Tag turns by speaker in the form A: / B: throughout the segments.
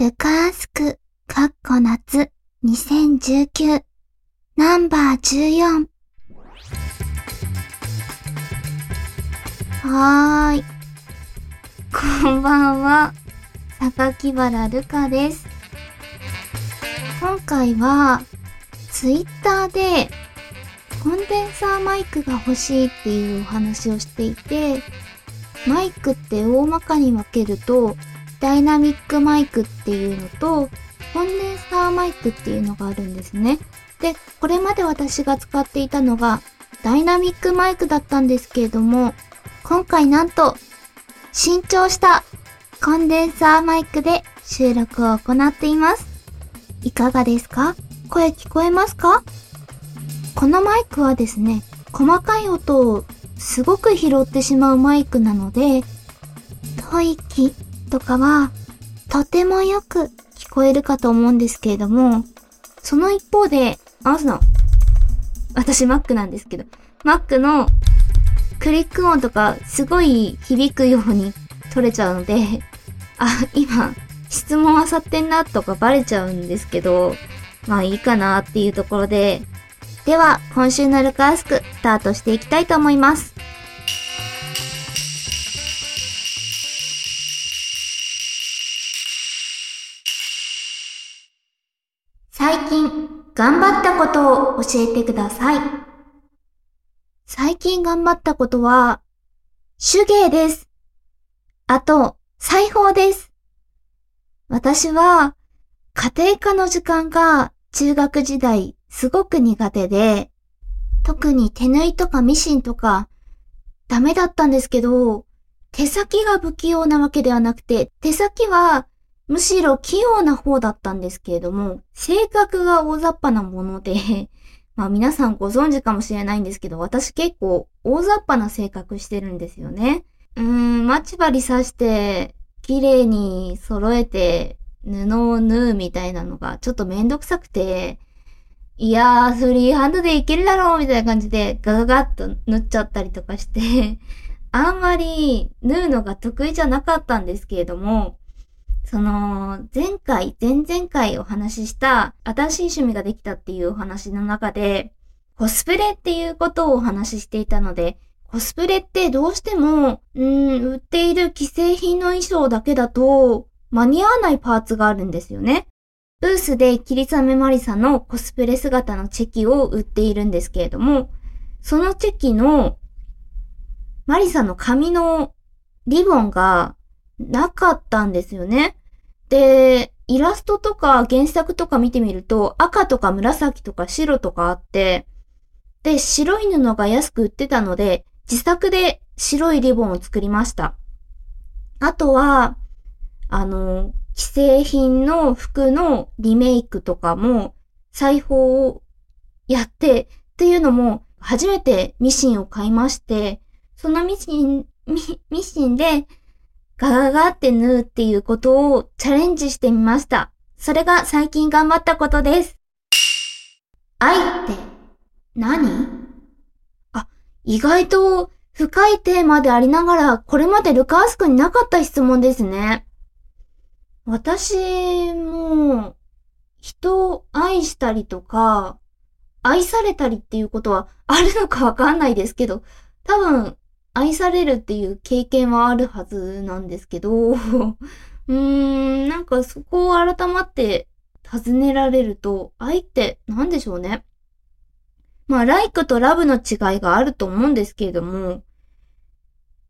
A: ルカースク、カッコ夏、2019、ナンバー14。はーい。こんばんは、榊原ルカです。今回は、ツイッターで、コンデンサーマイクが欲しいっていうお話をしていて、マイクって大まかに分けると、ダイナミックマイクっていうのと、コンデンサーマイクっていうのがあるんですね。で、これまで私が使っていたのが、ダイナミックマイクだったんですけれども、今回なんと、新調したコンデンサーマイクで収録を行っています。いかがですか？声聞こえますか？このマイクはですね、細かい音をすごく拾ってしまうマイクなので、吐息とかはとてもよく聞こえるかと思うんですけれども、その一方で、あ、その、私 Mac なんですけど、Mac のクリック音とかすごい響くように取れちゃうので、あ、今、質問あさってんなとかバレちゃうんですけど、まあいいかなっていうところで、では、今週のルカースク、スタートしていきたいと思います。頑張ったことを教えてください。最近頑張ったことは、手芸です。あと、裁縫です。私は、家庭科の時間が中学時代すごく苦手で、特に手縫いとかミシンとかダメだったんですけど、手先が不器用なわけではなくて、手先はむしろ器用な方だったんですけれども、性格が大雑把なもので、まあ皆さんご存知かもしれないんですけど、私結構大雑把な性格してるんですよね。うーん、待ち針刺して、綺麗に揃えて、布を縫うみたいなのがちょっとめんどくさくて、いやー、フリーハンドでいけるだろうみたいな感じでガガガッと縫っちゃったりとかして、あんまり縫うのが得意じゃなかったんですけれども、その、前回、前々回お話しした新しい趣味ができたっていうお話の中で、コスプレっていうことをお話ししていたので、コスプレってどうしても、うん、売っている既製品の衣装だけだと、間に合わないパーツがあるんですよね。ブースでキリサメマリサのコスプレ姿のチェキを売っているんですけれども、そのチェキのマリサの髪のリボンがなかったんですよね。で、イラストとか原作とか見てみると赤とか紫とか白とかあって、で、白い布が安く売ってたので、自作で白いリボンを作りました。あとは、あの、既製品の服のリメイクとかも裁縫をやってっていうのも初めてミシンを買いまして、そのミシン、ミミシンでガガガって縫うっていうことをチャレンジしてみました。それが最近頑張ったことです。愛って何？あ、意外と深いテーマでありながらこれまでルカースクになかった質問ですね。私も、人を愛したりとか、愛されたりっていうことはあるのかわかんないですけど、多分、愛されるっていう経験はあるはずなんですけど、うーん、なんかそこを改まって尋ねられると、愛って何でしょうね。まあ、ライクとラブの違いがあると思うんですけれども、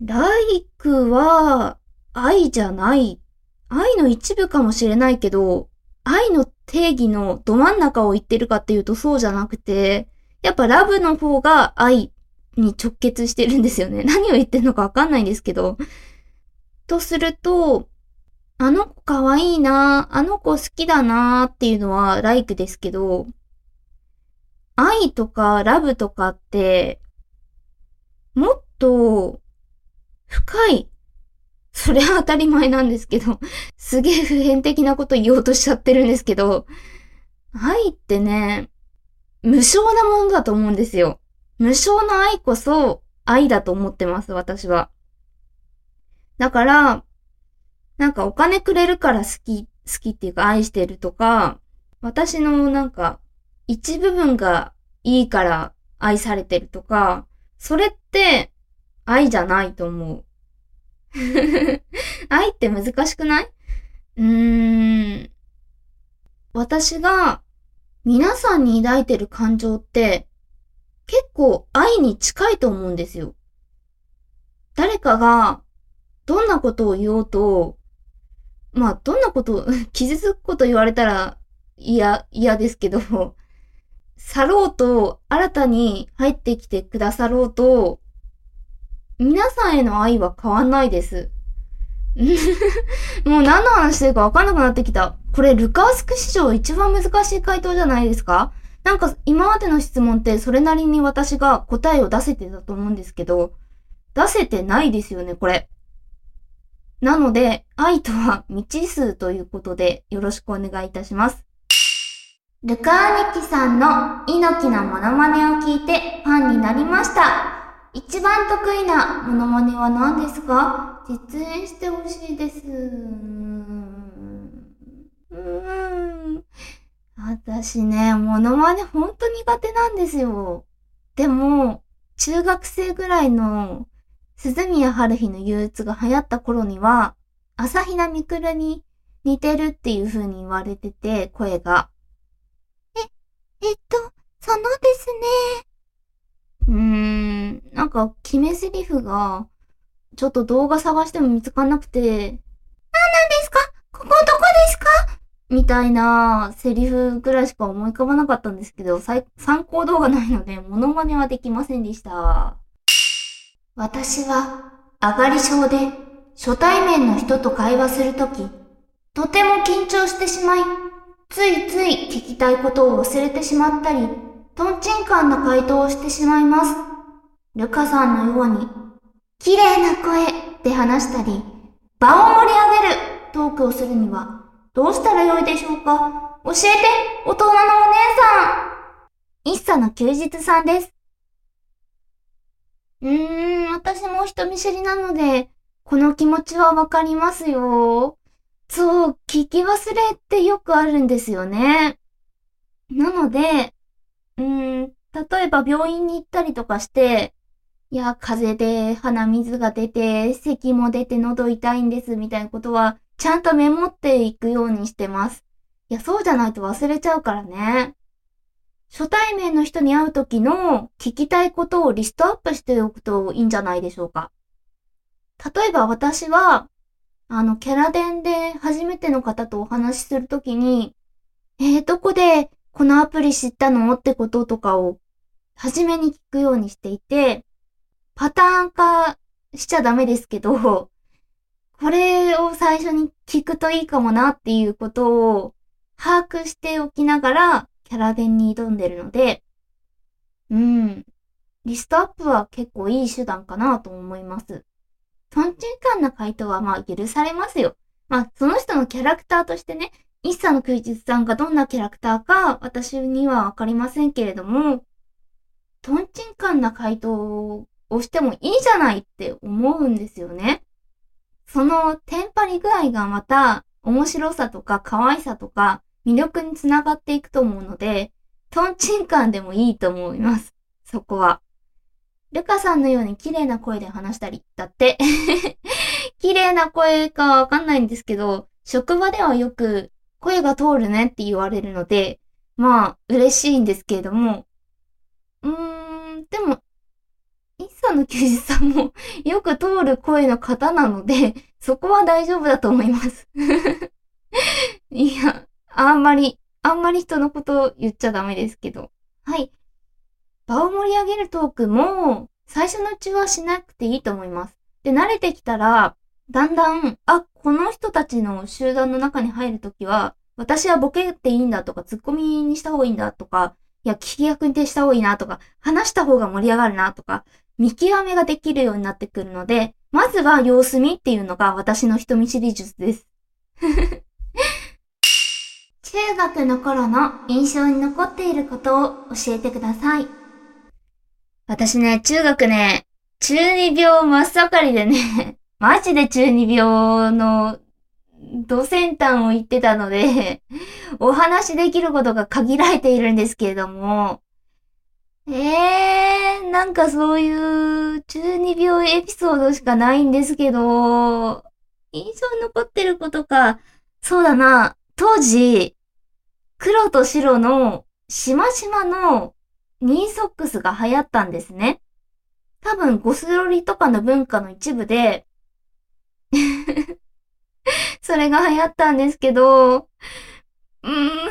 A: ライクは愛じゃない愛の一部かもしれないけど、愛の定義のど真ん中を言ってるかっていうとそうじゃなくて、やっぱラブの方が愛に直結してるんですよね。何を言ってるのかわかんないんですけど。とすると、あの子可愛いな、あの子好きだなっていうのはライクですけど、愛とかラブとかって、もっと深いそれは当たり前なんですけど、すげえ普遍的なこと言おうとしちゃってるんですけど、愛ってね、無償なものだと思うんですよ。無償の愛こそ愛だと思ってます、私は。だから、なんかお金くれるから好き好きっていうか愛してるとか、私のなんか一部分がいいから愛されてるとか、それって愛じゃないと思う。愛って難しくない？うーん。私が皆さんに抱いてる感情って結構愛に近いと思うんですよ。誰かがどんなことを言おうと、まあどんなことを 傷つくこと言われたら嫌、嫌ですけど、去ろうと新たに入ってきてくださろうと、皆さんへの愛は変わんないです。もう何の話してるかわかんなくなってきた。これルカースク史上一番難しい回答じゃないですか？なんか今までの質問ってそれなりに私が答えを出せてたと思うんですけど、出せてないですよね、これ。なので、愛とは未知数ということでよろしくお願いいたします。ルカーネキさんの猪木のモノマネを聞いてファンになりました。一番得意なモノマネは何ですか？実演してほしいです。うーん。私ね、モノマネほんと苦手なんですよ。でも、中学生ぐらいの鈴宮春日の憂鬱が流行った頃には、朝比奈みくるに似てるっていう風に言われてて、声が。え、えっと、そのですね。うーん、なんか決め台詞が、ちょっと動画探しても見つかんなくて、何なんですか？ここどこみたいなセリフぐらいしか思い浮かばなかったんですけど、参考動画ないので、モノマネはできませんでした。私は、上がり症で、初対面の人と会話するとき、とても緊張してしまい、ついつい聞きたいことを忘れてしまったり、トンチンカンな回答をしてしまいます。ルカさんのように、綺麗な声で話したり、場を盛り上げるトークをするには、どうしたらよいでしょうか？教えて、大人のお姉さん一茶の休日さんです。うーん、私も人見知りなので、この気持ちはわかりますよ。そう、聞き忘れってよくあるんですよね。なので、うーん、例えば病院に行ったりとかして、いや、風邪で鼻水が出て、咳も出て喉痛いんですみたいなことは、ちゃんとメモっていくようにしてます。いや、そうじゃないと忘れちゃうからね。初対面の人に会う時の聞きたいことをリストアップしておくといいんじゃないでしょうか。例えば私は、あの、キャラ伝で初めての方とお話しするときに、えー、どこでこのアプリ知ったのってこととかを、初めに聞くようにしていて、パターン化しちゃダメですけど、これを最初に聞くといいかもなっていうことを把握しておきながらキャラ弁に挑んでるので、うん。リストアップは結構いい手段かなと思います。トンチンカンな回答はまあ許されますよ。まあその人のキャラクターとしてね、一茶の休日さんがどんなキャラクターか私にはわかりませんけれども、トンチンカンな回答をしてもいいじゃないって思うんですよね。そのテンパり具合がまた面白さとか可愛さとか魅力につながっていくと思うので、トンチンカンでもいいと思います。そこは。ルカさんのように綺麗な声で話したり、だって。綺麗な声かわかんないんですけど、職場ではよく声が通るねって言われるので、まあ、嬉しいんですけれども、うーん、でも、イッサの休日さんもよく通る声の方なので、そこは大丈夫だと思います いや、あんまり、あんまり人のことを言っちゃダメですけど。はい。場を盛り上げるトークも、最初のうちはしなくていいと思います。で、慣れてきたら、だんだん、あ、この人たちの集団の中に入るときは、私はボケていいんだとか、ツッコミにした方がいいんだとか、いや、聞き役に徹した方がいいなとか、話した方が盛り上がるなとか、見極めができるようになってくるので、まずは様子見っていうのが私の人見知り術です。中学の頃の印象に残っていることを教えてください。私ね、中学ね、中二病真っ盛りでね マジで中二病の、ド先端を言ってたのでお話できることが限られているんですけれども、ええー、なんかそういう中二病エピソードしかないんですけど、印象に残ってることか、そうだな、当時、黒と白のしましまのニーソックスが流行ったんですね。多分ゴスロリとかの文化の一部で それが流行ったんですけど、うーん。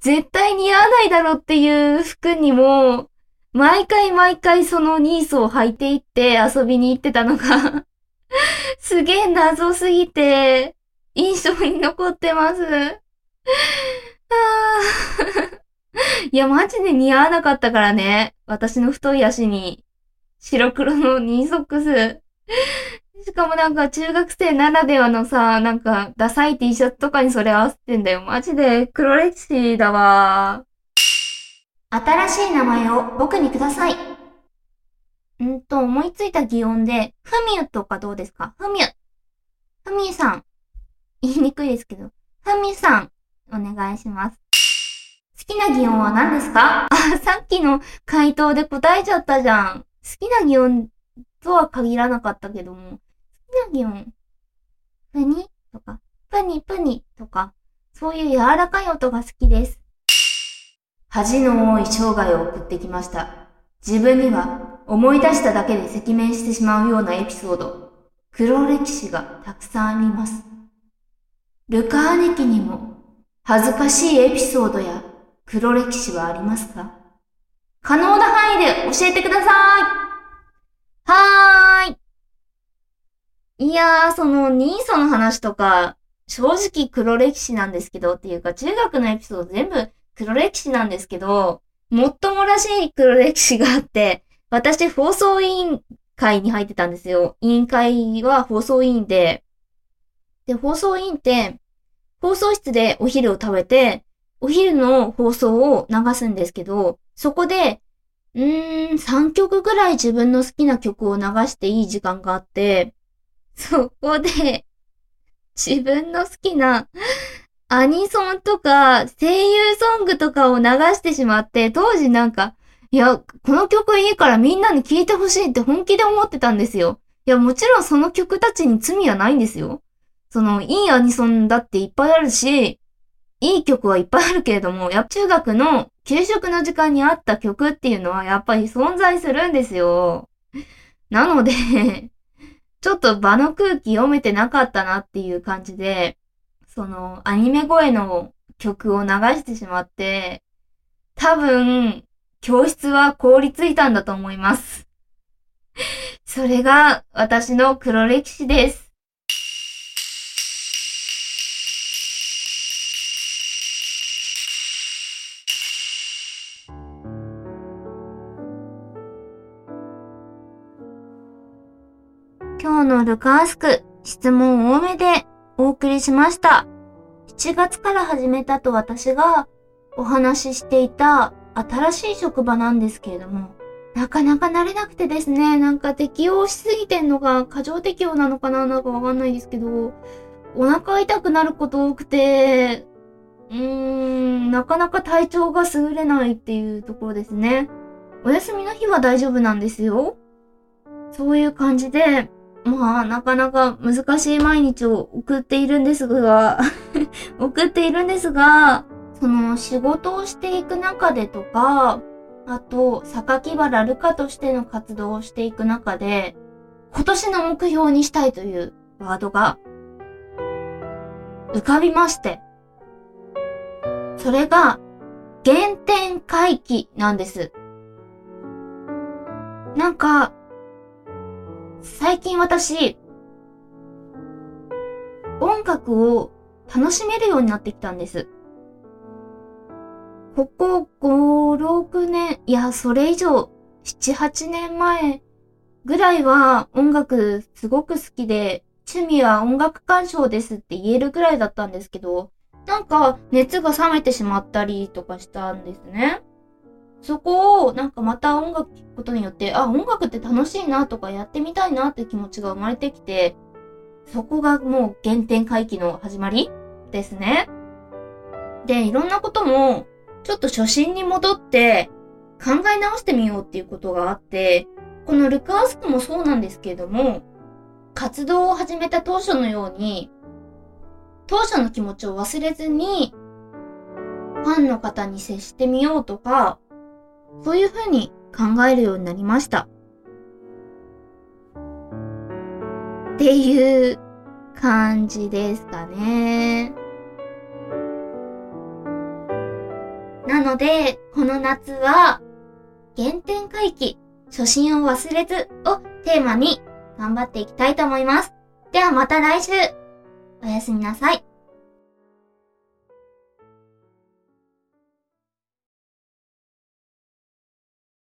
A: 絶対似合わないだろうっていう服にも、毎回毎回そのニースを履いていって遊びに行ってたのが すげえ謎すぎて、印象に残ってます。いや、マジで似合わなかったからね。私の太い足に、白黒のニーソックス。しかもなんか中学生ならではのさ、なんかダサい T シャツとかにそれ合わせてんだよ。マジで黒歴史だわ。新しい名前を僕にください。んと、思いついた擬音で、ふみゅとかどうですか？ふみゅ。ふみゅさん。言いにくいですけど。ふみゅさん。お願いします。好きな擬音は何ですか？あ、さっきの回答で答えちゃったじゃん。好きな擬音とは限らなかったけども。好きな擬音。ふにとか、ぷにぷにとか、そういう柔らかい音が好きです。恥の多い生涯を送ってきました。自分には思い出しただけで赤面してしまうようなエピソード、黒歴史がたくさんあります。ルカーネ記にも恥ずかしいエピソードや黒歴史はありますか？可能な範囲で教えてくださいはーい。いやー、その、ニーソの話とか、正直黒歴史なんですけど、っていうか、中学のエピソード全部黒歴史なんですけど、もっともらしい黒歴史があって、私、放送委員会に入ってたんですよ。委員会は放送委員で、で、放送委員って、放送室でお昼を食べて、お昼の放送を流すんですけど、そこで、うーん、3曲ぐらい自分の好きな曲を流していい時間があって、そこで、自分の好きなアニソンとか声優ソングとかを流してしまって、当時なんか、いや、この曲いいからみんなに聴いてほしいって本気で思ってたんですよ。いや、もちろんその曲たちに罪はないんですよ。その、いいアニソンだっていっぱいあるし、いい曲はいっぱいあるけれども、やっぱ中学の給食の時間にあった曲っていうのはやっぱり存在するんですよ。なのでちょっと場の空気読めてなかったなっていう感じで、そのアニメ声の曲を流してしまって、多分、教室は凍りついたんだと思います。それが私の黒歴史です。今日のルカースク、質問多めでお送りしました。7月から始めたと私がお話ししていた新しい職場なんですけれども、なかなか慣れなくてですね、なんか適応しすぎてんのが過剰適応なのかななんかわかんないですけど、お腹痛くなること多くて、うーん、なかなか体調が優れないっていうところですね。お休みの日は大丈夫なんですよ。そういう感じで、まあ、なかなか難しい毎日を送っているんですが 送っているんですが、その仕事をしていく中でとか、あと、榊原ルカとしての活動をしていく中で、今年の目標にしたいというワードが浮かびまして、それが原点回帰なんです。なんか、最近私、音楽を楽しめるようになってきたんです。ここ5、6年、いや、それ以上、7、8年前ぐらいは音楽すごく好きで、趣味は音楽鑑賞ですって言えるぐらいだったんですけど、なんか熱が冷めてしまったりとかしたんですね。そこをなんかまた音楽聴くことによって、あ、音楽って楽しいなとかやってみたいなって気持ちが生まれてきて、そこがもう原点回帰の始まりですね。で、いろんなことも、ちょっと初心に戻って考え直してみようっていうことがあって、このルカースクもそうなんですけれども、活動を始めた当初のように、当初の気持ちを忘れずに、ファンの方に接してみようとか、そういうふうに考えるようになりました。っていう感じですかね。なので、この夏は、原点回帰、初心を忘れずをテーマに頑張っていきたいと思います。ではまた来週おやすみなさい。